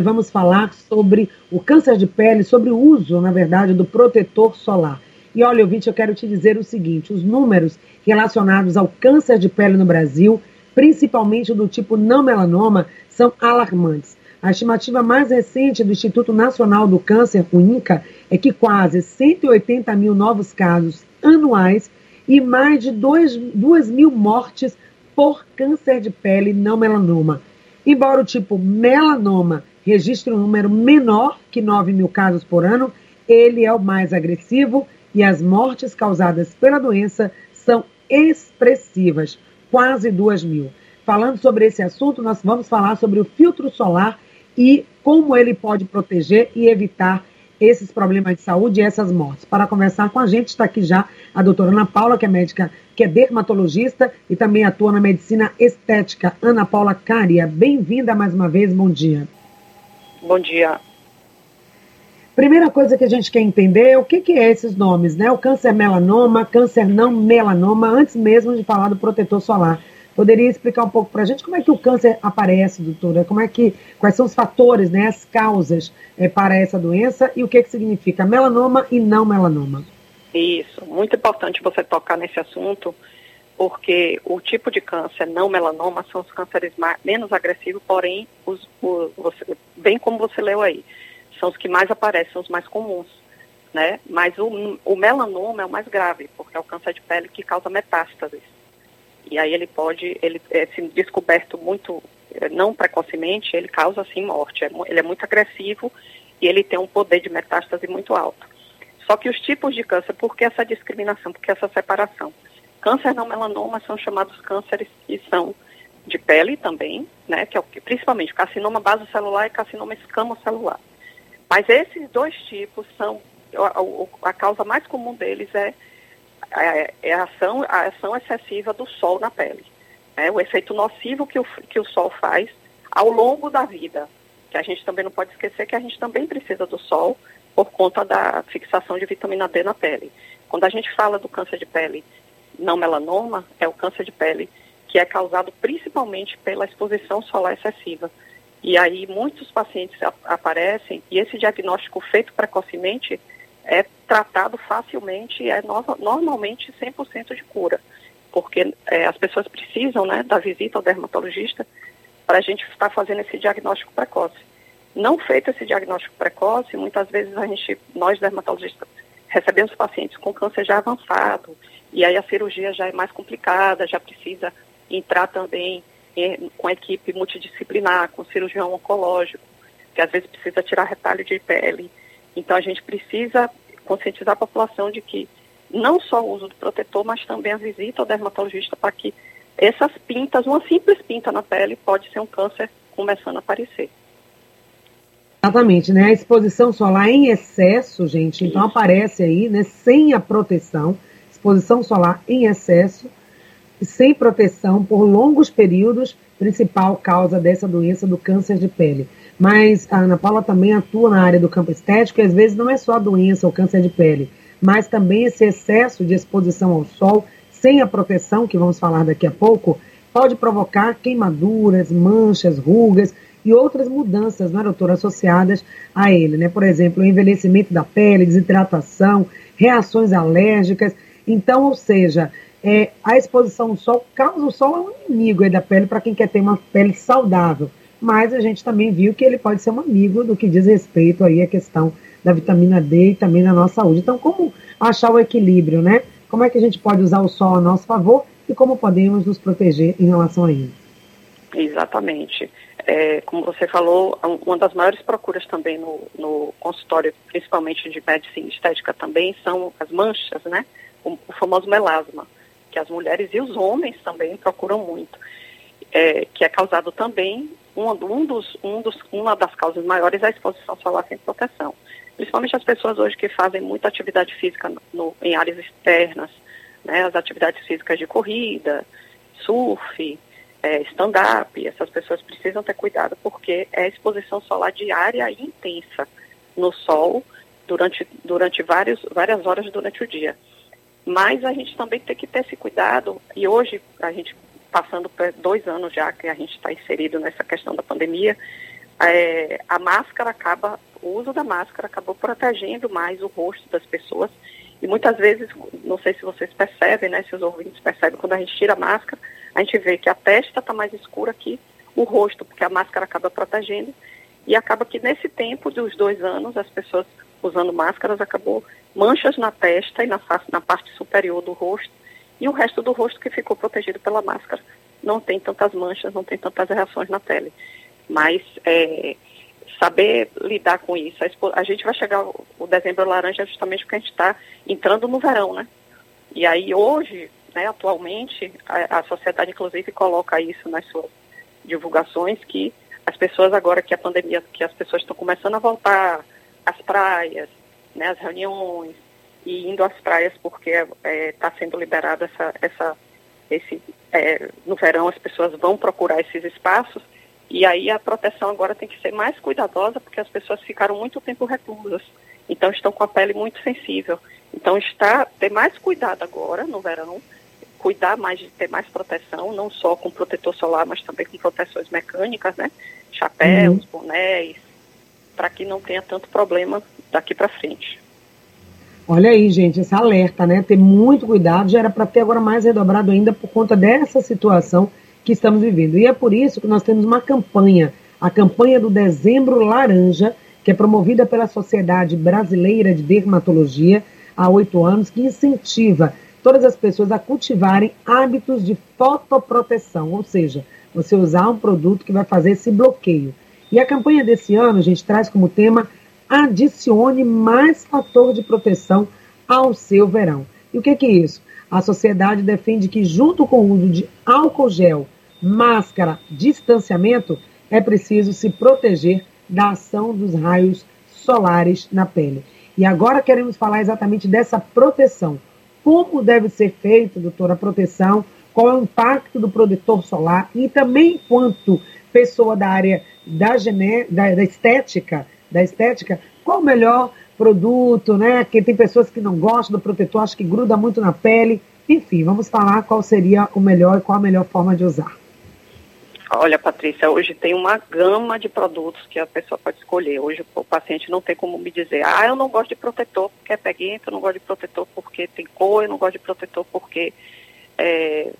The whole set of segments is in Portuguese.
Vamos falar sobre o câncer de pele, sobre o uso, na verdade, do protetor solar. E olha, ouvinte, eu quero te dizer o seguinte: os números relacionados ao câncer de pele no Brasil, principalmente do tipo não melanoma, são alarmantes. A estimativa mais recente do Instituto Nacional do Câncer, o INCA, é que quase 180 mil novos casos anuais e mais de 2, 2 mil mortes por câncer de pele não melanoma. Embora o tipo melanoma registre um número menor que 9 mil casos por ano, ele é o mais agressivo e as mortes causadas pela doença são expressivas, quase 2 mil. Falando sobre esse assunto, nós vamos falar sobre o filtro solar e como ele pode proteger e evitar esses problemas de saúde e essas mortes. Para conversar com a gente está aqui já a doutora Ana Paula, que é médica, que é dermatologista e também atua na medicina estética. Ana Paula Cária, bem-vinda mais uma vez, bom dia. Bom dia. Primeira coisa que a gente quer entender é o que, que é esses nomes, né? O câncer melanoma, câncer não melanoma, antes mesmo de falar do protetor solar. Poderia explicar um pouco para a gente como é que o câncer aparece, doutora? Como é que, quais são os fatores, né, as causas é, para essa doença e o que, que significa melanoma e não melanoma? Isso, muito importante você tocar nesse assunto, porque o tipo de câncer não melanoma são os cânceres mais, menos agressivos, porém, os, você, bem como você leu aí, são os que mais aparecem, são os mais comuns, né? Mas o, o melanoma é o mais grave, porque é o câncer de pele que causa metástases. E aí ele pode, ele é, se descoberto muito, é, não precocemente, ele causa sim morte. É ele é muito agressivo e ele tem um poder de metástase muito alto. Só que os tipos de câncer, por que essa discriminação, por que essa separação? Câncer não melanoma são chamados cânceres que são de pele também, né, que é o que, principalmente carcinoma basocelular e carcinoma escamocelular. Mas esses dois tipos são, a, a, a causa mais comum deles é, é, é, a, ação, a ação excessiva do sol na pele. Né, o efeito nocivo que o, que o sol faz ao longo da vida. Que a gente também não pode esquecer que a gente também precisa do sol por conta da fixação de vitamina D na pele. Quando a gente fala do câncer de pele não melanoma é o câncer de pele, que é causado principalmente pela exposição solar excessiva. E aí muitos pacientes aparecem e esse diagnóstico feito precocemente é tratado facilmente e é no normalmente 100% de cura, porque é, as pessoas precisam né, da visita ao dermatologista para a gente estar fazendo esse diagnóstico precoce. Não feito esse diagnóstico precoce, muitas vezes a gente, nós dermatologistas, recebemos pacientes com câncer já avançado, e aí a cirurgia já é mais complicada, já precisa entrar também em, com a equipe multidisciplinar, com cirurgião oncológico, que às vezes precisa tirar retalho de pele. Então a gente precisa conscientizar a população de que não só o uso do protetor, mas também a visita ao dermatologista para que essas pintas, uma simples pinta na pele, pode ser um câncer começando a aparecer. Exatamente, né? A exposição solar em excesso, gente, então Isso. aparece aí, né, sem a proteção exposição solar em excesso e sem proteção por longos períodos, principal causa dessa doença do câncer de pele. Mas a Ana Paula também atua na área do campo estético e às vezes não é só a doença, o câncer de pele, mas também esse excesso de exposição ao sol sem a proteção, que vamos falar daqui a pouco, pode provocar queimaduras, manchas, rugas e outras mudanças, né, doutora, associadas a ele, né? Por exemplo, o envelhecimento da pele, desidratação, reações alérgicas então, ou seja, é, a exposição ao sol causa o sol é um inimigo da pele para quem quer ter uma pele saudável. Mas a gente também viu que ele pode ser um amigo do que diz respeito aí à questão da vitamina D e também da nossa saúde. Então, como achar o equilíbrio, né? Como é que a gente pode usar o sol a nosso favor e como podemos nos proteger em relação a ele? Exatamente. É, como você falou, uma das maiores procuras também no, no consultório, principalmente de medicina estética também, são as manchas, né? O, famoso melasma, que as mulheres e os homens também procuram muito, é, que é causado também, um, um dos, um dos, uma das causas maiores é a exposição solar sem proteção. Principalmente as pessoas hoje que fazem muita atividade física no, em áreas externas, né, as atividades físicas de corrida, surf, é, stand-up, essas pessoas precisam ter cuidado porque é exposição solar diária e intensa no sol durante, durante vários, várias horas durante o dia. Mas a gente também tem que ter esse cuidado, e hoje, a gente passando por dois anos já que a gente está inserido nessa questão da pandemia, é, a máscara acaba, o uso da máscara acabou protegendo mais o rosto das pessoas. E muitas vezes, não sei se vocês percebem, né, se os ouvintes percebem, quando a gente tira a máscara, a gente vê que a testa está mais escura que o rosto, porque a máscara acaba protegendo. E acaba que nesse tempo dos dois anos, as pessoas usando máscaras acabou manchas na testa e na, face, na parte superior do rosto, e o resto do rosto que ficou protegido pela máscara. Não tem tantas manchas, não tem tantas reações na pele. Mas é, saber lidar com isso. A, gente vai chegar, o dezembro laranja justamente porque a gente está entrando no verão, né? E aí hoje, né, atualmente, a, a sociedade inclusive coloca isso nas suas divulgações que as pessoas agora que a pandemia, que as pessoas estão começando a voltar às praias, né, às reuniões e indo às praias porque está é, tá sendo liberada essa, essa, esse, é, no verão as pessoas vão procurar esses espaços e aí a proteção agora tem que ser mais cuidadosa porque as pessoas ficaram muito tempo reclusas, então estão com a pele muito sensível. Então está ter mais cuidado agora no verão, cuidar mais de ter mais proteção, não só com protetor solar, mas também com proteções mecânicas, né? Chapéus, uhum. bonés, para que não tenha tanto problema daqui para frente. Olha aí, gente, esse alerta, né? Ter muito cuidado, já era para ter agora mais redobrado ainda por conta dessa situação que estamos vivendo. E é por isso que nós temos uma campanha, a campanha do Dezembro Laranja, que é promovida pela Sociedade Brasileira de Dermatologia há oito anos, que incentiva todas as pessoas a cultivarem hábitos de fotoproteção, ou seja, você usar um produto que vai fazer esse bloqueio. E a campanha desse ano, a gente traz como tema adicione mais fator de proteção ao seu verão. E o que, que é isso? A sociedade defende que, junto com o uso de álcool gel, máscara, distanciamento, é preciso se proteger da ação dos raios solares na pele. E agora queremos falar exatamente dessa proteção. Como deve ser feita, doutora, a proteção? Qual é o impacto do protetor solar? E também, enquanto pessoa da área da, gené da, da estética, da estética, qual o melhor produto, né? Que tem pessoas que não gostam do protetor, acho que gruda muito na pele. Enfim, vamos falar qual seria o melhor e qual a melhor forma de usar. Olha, Patrícia, hoje tem uma gama de produtos que a pessoa pode escolher. Hoje o paciente não tem como me dizer, ah, eu não gosto de protetor porque é peguento, eu não gosto de protetor porque tem cor, eu não gosto de protetor porque é,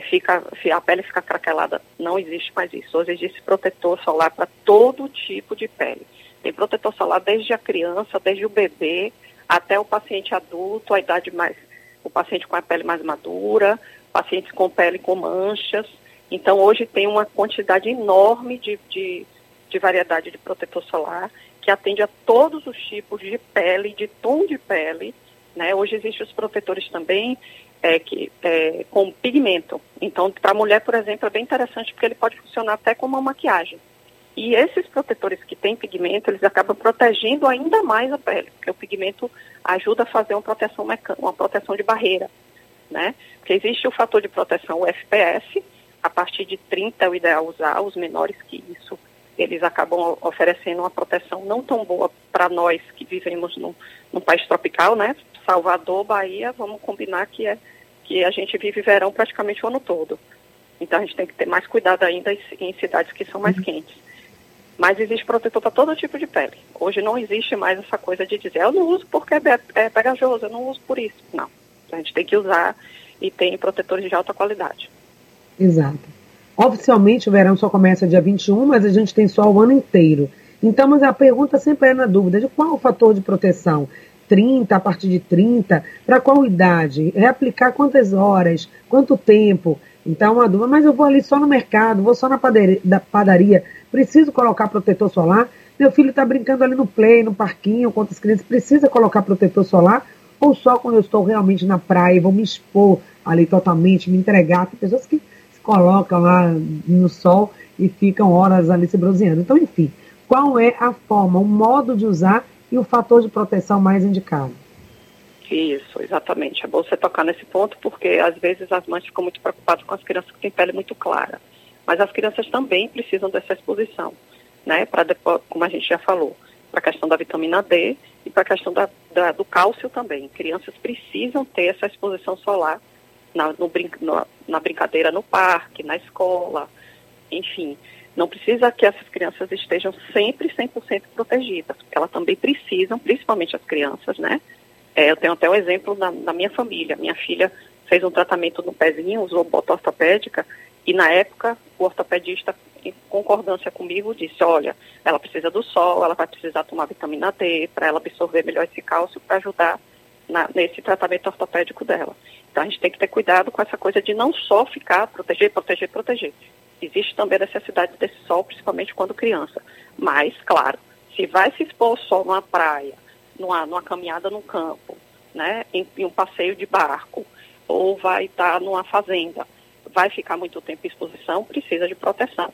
é, fica, a pele fica craquelada. Não existe mais isso. Hoje existe protetor solar para todo tipo de pele. Tem protetor solar desde a criança, desde o bebê, até o paciente adulto, a idade mais, o paciente com a pele mais madura, pacientes com pele com manchas. Então, hoje tem uma quantidade enorme de, de, de variedade de protetor solar que atende a todos os tipos de pele, de tom de pele. Né? Hoje existem os protetores também é, que, é, com pigmento. Então, para a mulher, por exemplo, é bem interessante porque ele pode funcionar até como uma maquiagem. E esses protetores que têm pigmento, eles acabam protegendo ainda mais a pele, porque o pigmento ajuda a fazer uma proteção uma proteção de barreira, né? Porque existe o fator de proteção, o FPS, a partir de 30 é o ideal usar, os menores que isso, eles acabam oferecendo uma proteção não tão boa para nós que vivemos num, num, país tropical, né? Salvador, Bahia, vamos combinar que, é, que a gente vive verão praticamente o ano todo. Então a gente tem que ter mais cuidado ainda em cidades que são mais uhum. quentes. Mas existe protetor para todo tipo de pele. Hoje não existe mais essa coisa de dizer, eu não uso porque é, é pegajoso, eu não uso por isso. Não. A gente tem que usar e tem protetores de alta qualidade. Exato. Oficialmente o verão só começa dia 21, mas a gente tem só o ano inteiro. Então, mas a pergunta sempre é na dúvida de qual o fator de proteção? 30, a partir de 30, para qual idade? É aplicar quantas horas? Quanto tempo? Então, uma dúvida, mas eu vou ali só no mercado, vou só na padaria, da padaria, preciso colocar protetor solar? Meu filho está brincando ali no play, no parquinho, com outras crianças, precisa colocar protetor solar? Ou só quando eu estou realmente na praia e vou me expor ali totalmente, me entregar? Tem pessoas que colocam lá no sol e ficam horas ali se bronzeando. Então, enfim, qual é a forma, o modo de usar e o fator de proteção mais indicado? Isso, exatamente. É bom você tocar nesse ponto porque às vezes as mães ficam muito preocupadas com as crianças que têm pele muito clara. Mas as crianças também precisam dessa exposição, né? Para como a gente já falou, para a questão da vitamina D e para a questão da, da, do cálcio também. Crianças precisam ter essa exposição solar na, no, na, na brincadeira no parque, na escola, enfim. Não precisa que essas crianças estejam sempre 100% protegidas, porque elas também precisam, principalmente as crianças, né? É, eu tenho até um exemplo na, na, minha família. Minha filha fez um tratamento no pezinho, usou bota ortopédica, e na época o ortopedista, em concordância comigo, disse, olha, ela precisa do sol, ela vai precisar tomar vitamina D para ela absorver melhor esse cálcio para ajudar na, nesse tratamento ortopédico dela. Então a gente tem que ter cuidado com essa coisa de não só ficar proteger, proteger, proteger. Existe também a necessidade desse sol, principalmente quando criança. Mas, claro, se vai se expor ao sol numa praia, numa, numa caminhada no campo, né, em, em, um passeio de barco, ou vai estar numa fazenda, vai ficar muito tempo em exposição, precisa de proteção.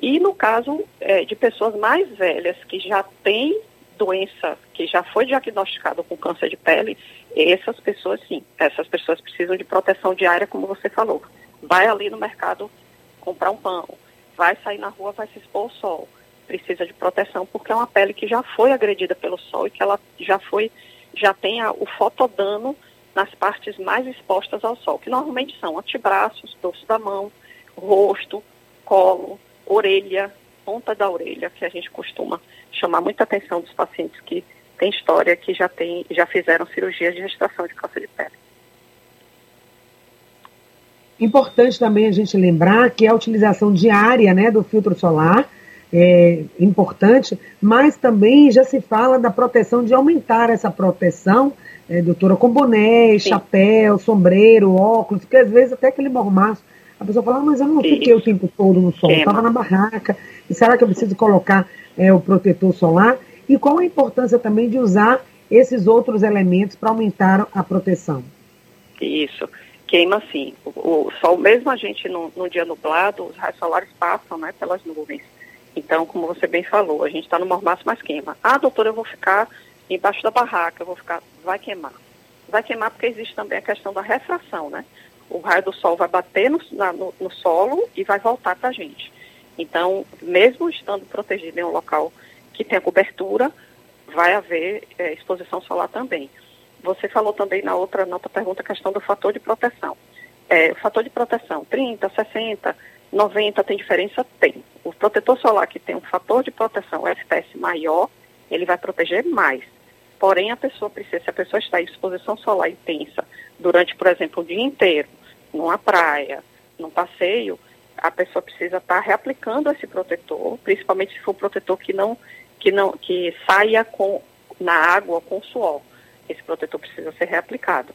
E no caso é, de pessoas mais velhas que já têm doença, que já foi diagnosticada com câncer de pele, essas pessoas sim, essas pessoas precisam de proteção diária, como você falou. Vai ali no mercado comprar um pão, vai sair na rua, vai se expor ao sol precisa de proteção porque é uma pele que já foi agredida pelo sol e que ela já foi, já tem a, o fotodano nas partes mais expostas ao sol, que normalmente são antebraços, dorso da mão, rosto, colo, orelha, ponta da orelha, que a gente costuma chamar muita atenção dos pacientes que têm história, que já, tem, já fizeram cirurgia de restrição de câncer de pele. Importante também a gente lembrar que a utilização diária né, do filtro solar é, importante, mas também já se fala da proteção, de aumentar essa proteção, é, doutora, com boné, Sim. chapéu, sombreiro, óculos, porque às vezes até aquele mormaço, a pessoa fala, ah, mas eu não fiquei o tempo todo no sol, estava na barraca, e será que eu preciso colocar é, o protetor solar? E qual a importância também de usar esses outros elementos para aumentar a proteção? Isso queima sim. O, o, sol, mesmo a gente no dia nublado, os raios solares passam né, pelas nuvens. Então, como você bem falou, a gente está no mormaço, mas queima. Ah, doutora, eu vou ficar embaixo da barraca, eu vou ficar. Vai queimar. Vai queimar porque existe também a questão da refração, né? O raio do sol vai bater no, na, no, no solo e vai voltar para a gente. Então, mesmo estando protegido em um local que tenha cobertura, vai haver é, exposição solar também. Você falou também na outra, na outra pergunta a questão do fator de proteção. É, o fator de proteção, 30, 60, 90 tem diferença? Tem. O protetor solar que tem um fator de proteção FPS maior, ele vai proteger mais. Porém, a pessoa precisa, se a pessoa está em exposição solar intensa durante, por exemplo, o dia inteiro, numa praia, num passeio, a pessoa precisa estar reaplicando esse protetor, principalmente se for um protetor que não, que não, que saia com, na água com suor. Esse protetor precisa ser reaplicado.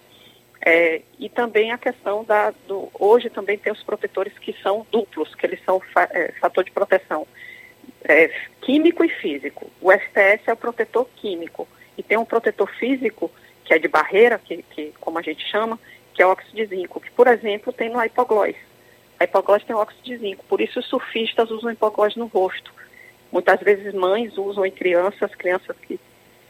É, e também a questão da, do, hoje também tem os protetores que são duplos, que eles são fa, é, fator de proteção é, químico e físico. O FPS é o protetor químico e tem um protetor físico que é de barreira, que, que como a gente chama, que é óxido de zinco, que por exemplo tem no hipoglós. A hipoglós tem óxido de zinco, por isso os surfistas usam hipoglós no rosto. Muitas vezes mães usam em crianças, crianças que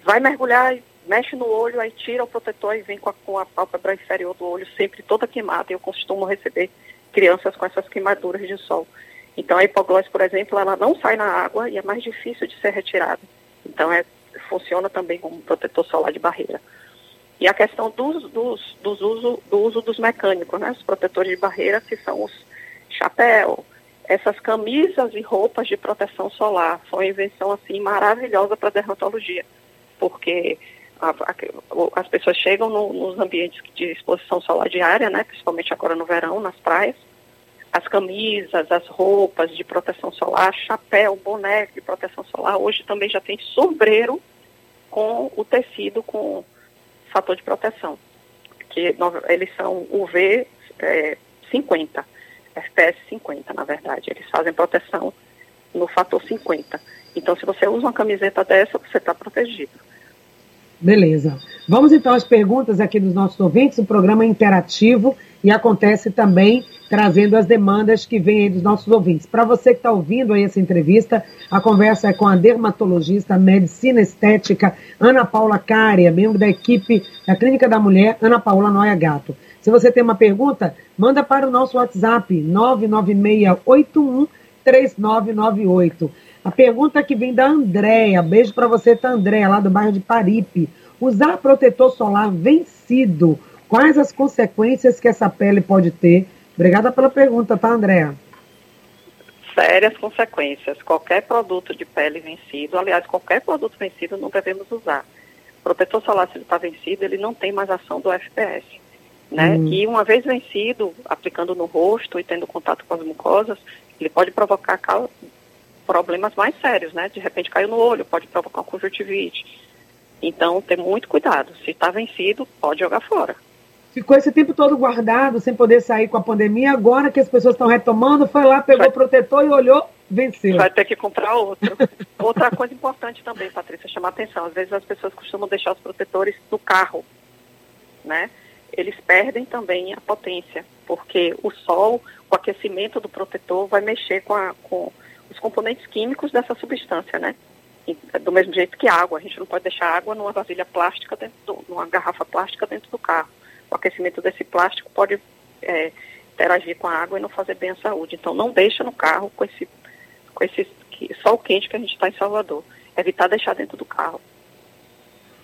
vai mergulhar e mexe no olho, aí tira o protetor e vem com a, com a pálpebra inferior do olho sempre toda queimada. Eu costumo receber crianças com essas queimaduras de sol. Então a hipoglose, por exemplo, ela não sai na água e é mais difícil de ser retirada. Então é, funciona também como protetor solar de barreira. E a questão dos, dos, dos uso, do uso dos mecânicos, né? Os protetores de barreira, que são os chapéu, essas camisas e roupas de proteção solar. São uma invenção assim maravilhosa para dermatologia, porque a, a, as pessoas chegam no, nos ambientes de exposição solar diária, né, principalmente agora no verão, nas praias, as camisas, as roupas de proteção solar, chapéu, boné de proteção solar, hoje também já tem sombreiro com o tecido com fator de proteção, que eles são UV é, 50, FPS 50, na verdade, eles fazem proteção no fator 50. Então, se você usa uma camiseta dessa, você está protegido. Beleza. Vamos então às perguntas aqui dos nossos ouvintes. O programa é interativo e acontece também trazendo as demandas que vêm aí dos nossos ouvintes. Para você que está ouvindo aí essa entrevista, a conversa é com a dermatologista medicina estética Ana Paula Cária, membro da equipe da Clínica da Mulher Ana Paula Noia Gato. Se você tem uma pergunta, manda para o nosso WhatsApp 99681 3998. A pergunta que vem da Andréia, beijo para você, tá, Andréia, lá do bairro de Paripe. Usar protetor solar vencido, quais as consequências que essa pele pode ter? Obrigada pela pergunta, tá, Andréia? sérias consequências. Qualquer produto de pele vencido, aliás, qualquer produto vencido não devemos usar. O protetor solar, se ele está vencido, ele não tem mais ação do FPS. Né? Uhum. E uma vez vencido, aplicando no rosto e tendo contato com as mucosas, ele pode provocar problemas mais sérios, né? De repente caiu no olho, pode provocar conjuntivite. Então, ter muito cuidado. Se está vencido, pode jogar fora. Ficou esse tempo todo guardado, sem poder sair com a pandemia. Agora que as pessoas estão retomando, foi lá, pegou o protetor e olhou, venceu. Vai ter que comprar outro. Outra coisa importante também, Patrícia, chamar atenção. Às vezes as pessoas costumam deixar os protetores no carro, né? Eles perdem também a potência, porque o sol, o aquecimento do protetor vai mexer com, a, com os componentes químicos dessa substância, né? do mesmo jeito que água. A gente não pode deixar água numa vasilha plástica, dentro do, numa garrafa plástica dentro do carro. O aquecimento desse plástico pode é, interagir com a água e não fazer bem à saúde. Então, não deixa no carro com esse, com esse sol quente que a gente está em Salvador. Evitar deixar dentro do carro.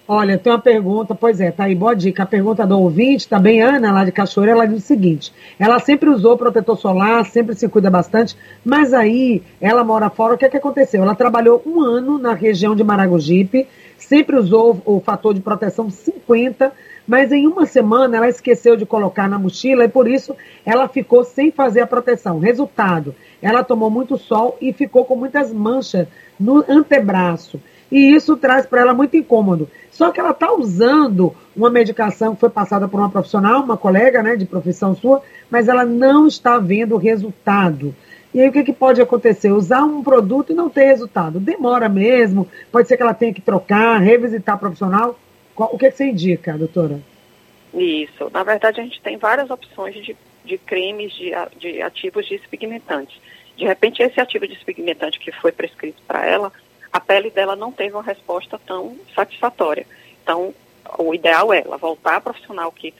Olha, tem uma pergunta, pois é, tá aí, boa dica. A pergunta do ouvinte, também Ana, lá de Cachoeira, ela diz o seguinte: ela sempre usou protetor solar, sempre se cuida bastante, mas aí ela mora fora, o que é que aconteceu? Ela trabalhou um ano na região de Maragogipe, sempre usou o fator de proteção 50, mas em uma semana ela esqueceu de colocar na mochila e por isso ela ficou sem fazer a proteção. Resultado, ela tomou muito sol e ficou com muitas manchas no antebraço. E isso traz para ela muito incômodo. Só que ela está usando uma medicação que foi passada por uma profissional, uma colega né, de profissão sua, mas ela não está vendo o resultado. E aí o que, que pode acontecer? Usar um produto e não ter resultado. Demora mesmo, pode ser que ela tenha que trocar, revisitar profissional. O que, que você indica, doutora? Isso. Na verdade, a gente tem várias opções de, de cremes, de, de ativos despigmentantes. De repente, esse ativo despigmentante que foi prescrito para ela, a pele dela não teve uma resposta tão satisfatória. Então, o ideal é ela voltar a profissional que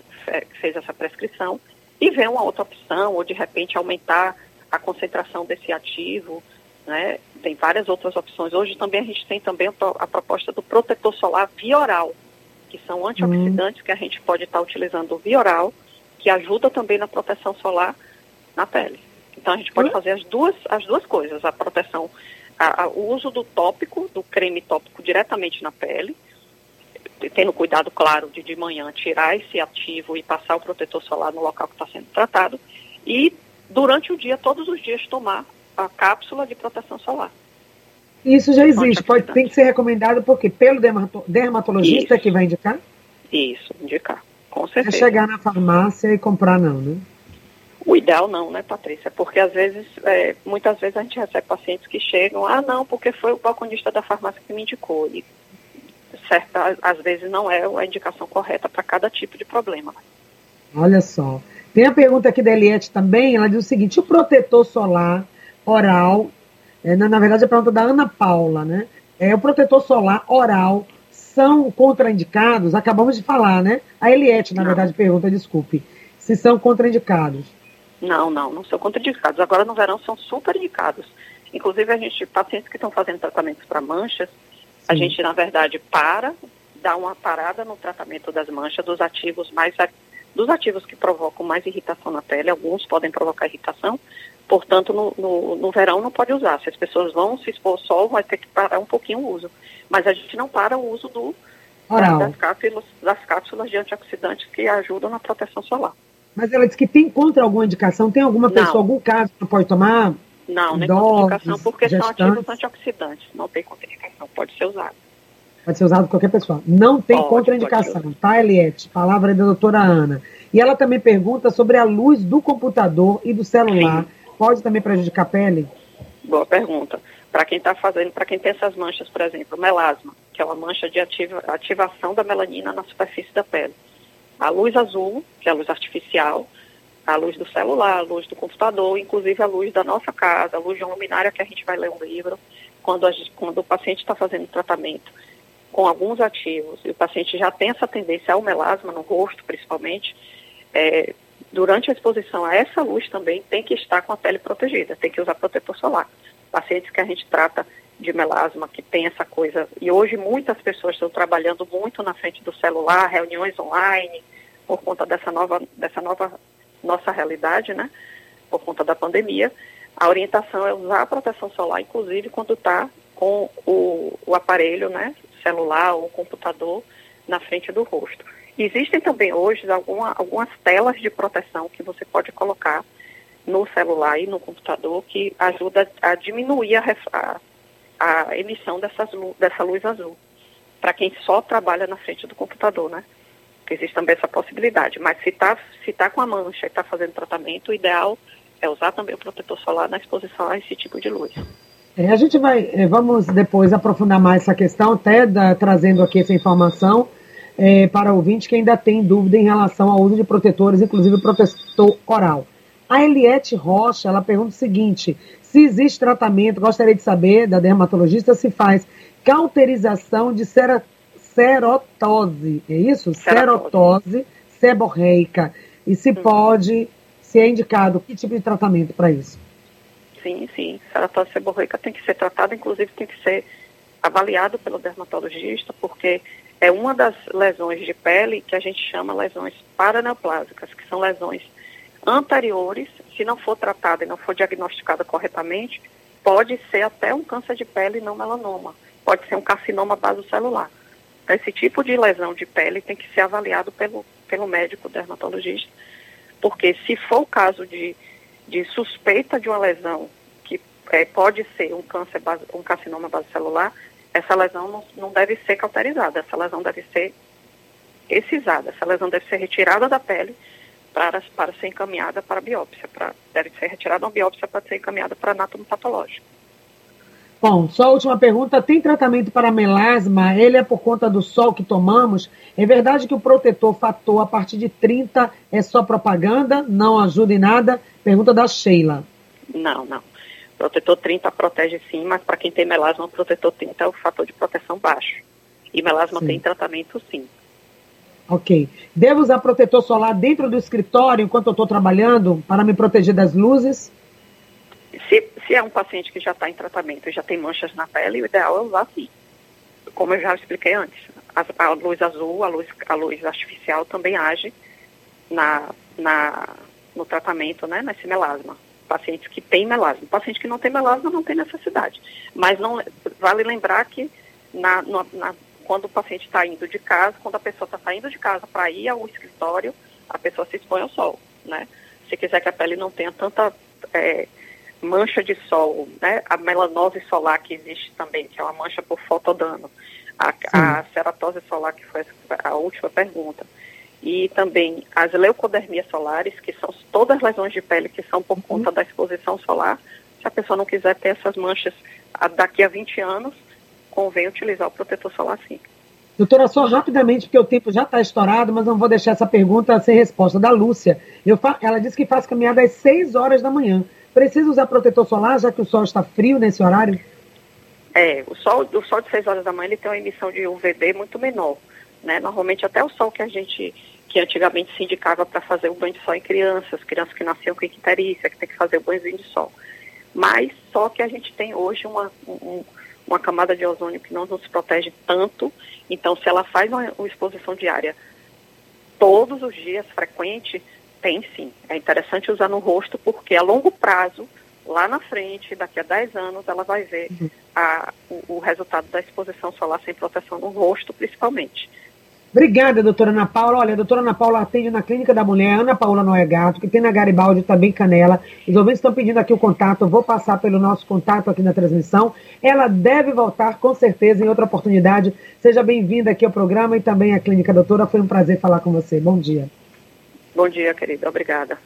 fez essa prescrição e ver uma outra opção, ou de repente aumentar a concentração desse ativo, né? Tem várias outras opções. Hoje também a gente tem também a proposta do protetor solar via oral, que são antioxidantes uhum. que a gente pode estar utilizando via oral, que ajuda também na proteção solar na pele. Então a gente pode uhum. fazer as duas, as duas coisas, a proteção, a, a, o uso do tópico, do creme tópico diretamente na pele, tendo cuidado, claro, de de manhã tirar esse ativo e passar o protetor solar no local que está sendo tratado, e durante o dia, todos os dias, tomar a cápsula de proteção solar. Isso já existe, pode, tem que ser recomendado porque pelo dermatologista Isso. que vai indicar? Isso, indicar, com certeza. É chegar na farmácia e comprar não, né? O ideal não, né, Patrícia? Porque às vezes, é, muitas vezes a gente recebe pacientes que chegam, ah, não, porque foi o balconista da farmácia que me indicou. E certa, às vezes não é a indicação correta para cada tipo de problema. Olha só. Tem a pergunta aqui da Eliette também, ela diz o seguinte, o protetor solar oral é, na, na, verdade, a pergunta da Ana Paula, né? É, o protetor solar oral são contraindicados? Acabamos de falar, né? A Eliette, na não. verdade, pergunta, desculpe, se são contraindicados. Não, não, não são contraindicados. Agora no verão são super indicados. Inclusive, a gente, pacientes que estão fazendo tratamentos para manchas, Sim. a gente, na verdade, para, dá uma parada no tratamento das manchas, dos ativos mais dos ativos que provocam mais irritação na pele, alguns podem provocar irritação, Portanto, no, no, no, verão não pode usar. Se as pessoas vão se expor ao sol, vai ter que parar um pouquinho o uso. Mas a gente não para o uso do, das, cápsulas, das cápsulas de antioxidantes que ajudam na proteção solar. Mas ela disse que tem contra alguma indicação? Tem alguma não. pessoa, algum caso que pode tomar? Não, nem contraindicação, porque gestantes. são ativos antioxidantes. Não tem contraindicação, pode ser usado. Pode ser usado por qualquer pessoa. Não tem pode, contraindicação, pode tá, Eliette? Palavra da doutora Ana. E ela também pergunta sobre a luz do computador e do celular. Sim pode também prejudicar a pele? Boa pergunta. Para quem está fazendo, para quem tem essas manchas, por exemplo, melasma, que é uma mancha de ativa, ativação da melanina na superfície da pele. A luz azul, que é a luz artificial, a luz do celular, a luz do computador, inclusive a luz da nossa casa, a luz de uma luminária que a gente vai ler um livro, quando, gente, quando o paciente está fazendo tratamento com alguns ativos e o paciente já tem essa tendência ao melasma, no rosto principalmente, é, durante a exposição a essa luz também tem que estar com a pele protegida, tem que usar protetor solar. Pacientes que a gente trata de melasma, que tem essa coisa, e hoje muitas pessoas estão trabalhando muito na frente do celular, reuniões online, por conta dessa nova, dessa nova nossa realidade, né? Por conta da pandemia. a orientação é usar a proteção solar, inclusive quando está com o, o aparelho, né, celular ou computador na frente do rosto. Existem também hoje alguma, algumas telas de proteção que você pode colocar no celular e no computador que ajuda a diminuir a, a, a emissão dessas, dessa luz azul para quem só trabalha na frente do computador, né? Existe também essa possibilidade. Mas se está se tá com a mancha e está fazendo tratamento, o ideal é usar também o protetor solar na exposição a esse tipo de luz. É, a gente vai, é, vamos depois aprofundar mais essa questão, até da, trazendo aqui essa informação é, para o ouvinte que ainda tem dúvida em relação ao uso de protetores, inclusive o protetor oral. A Eliette Rocha, ela pergunta o seguinte, se existe tratamento, gostaria de saber da dermatologista se faz cauterização de cera, serotose, é isso? Serotose, seborreica. E se pode, se é indicado, que tipo de tratamento para isso? Sim, sim. Ceratose seborreica tem que ser tratada, inclusive tem que ser avaliado pelo dermatologista, porque é uma das lesões de pele que a gente chama lesões paraneoplásicas, que são lesões anteriores, se não for tratada e não for diagnosticada corretamente, pode ser até um câncer de pele não melanoma pode ser um carcinoma basocelular. Esse tipo de lesão de pele tem que ser avaliado pelo, pelo médico dermatologista, porque se for o caso de, de suspeita de uma lesão que é, pode ser um câncer, um carcinoma basocelular, essa lesão não, não deve ser cauterizada, essa lesão deve ser excisada, essa lesão deve ser retirada da pele para, para ser encaminhada para biópsia, para, deve ser retirada uma biópsia para ser encaminhada para anátomo patológico. Bom, só a última pergunta. Tem tratamento para melasma? Ele é por conta do sol que tomamos? É verdade que o protetor fator a partir de 30 é só propaganda? Não ajuda em nada? Pergunta da Sheila. Não, não. Protetor 30 protege sim, mas para quem tem melasma, o protetor 30 é o fator de proteção baixo. E melasma sim. tem tratamento sim. Ok. Devo usar protetor solar dentro do escritório enquanto eu estou trabalhando para me proteger das luzes? Se, se é um paciente que já está em tratamento e já tem manchas na pele, o ideal é usar sim. Como eu já expliquei antes, a, a luz azul, a luz, a luz artificial também age na, na, no tratamento, né, nesse melasma. Pacientes que têm melasma. Paciente que não tem melasma não tem necessidade. Mas não vale lembrar que na, na, quando o paciente está indo de casa, quando a pessoa está saindo de casa para ir ao escritório, a pessoa se expõe ao sol, né? Se quiser que a pele não tenha tanta é, mancha de sol, né? A melanose solar que existe também, que é uma mancha por fotodano. A, a ceratose solar, que foi a última pergunta. E também as leucodermias solares, que são todas as lesões de pele que são por uhum. conta da exposição solar. Se a pessoa não quiser ter essas manchas daqui a 20 anos, convém utilizar o protetor solar sim. Doutora, só rapidamente, porque o tempo já está estourado, mas não vou deixar essa pergunta sem resposta. Da Lúcia. Eu ela disse que faz caminhada às 6 horas da manhã. Precisa usar protetor solar, já que o sol está frio nesse horário? É, o sol, o sol de 6 horas da manhã ele tem uma emissão de UVB muito menor. Né? Normalmente até o sol que a gente, que antigamente se indicava para fazer o banho de sol em crianças, crianças que nasciam com icterícia, que tem que fazer o banhozinho de sol. Mas só que a gente tem hoje uma, um, uma camada de ozônio que não nos protege tanto, então se ela faz uma, uma exposição diária todos os dias, frequente, tem sim. É interessante usar no rosto porque a longo prazo, lá na frente, daqui a 10 anos, ela vai ver uhum. a, o, o, resultado da exposição solar sem proteção no rosto, principalmente. Obrigada, doutora Ana Paula. Olha, a doutora Ana Paula atende na Clínica da Mulher, Ana Paula Noé Gato, que tem na Garibaldi também Canela. Os ouvintes estão pedindo aqui o contato, eu vou passar pelo nosso contato aqui na transmissão. Ela deve voltar com certeza em outra oportunidade. Seja bem-vinda aqui ao programa e também à Clínica Doutora. Foi um prazer falar com você. Bom dia. Bom dia, querida. Obrigada.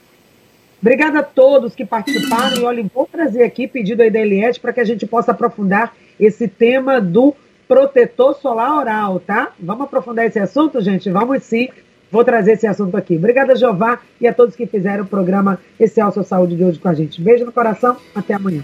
Obrigada a todos que participaram. E olha, vou trazer aqui pedido aí da Eliette para que a gente possa aprofundar esse tema do protetor solar oral, tá? Vamos aprofundar esse assunto, gente? Vamos sim. Vou trazer esse assunto aqui. Obrigada, Jeová, e a todos que fizeram o programa Alça Saúde de hoje com a gente. Beijo no coração. Até amanhã.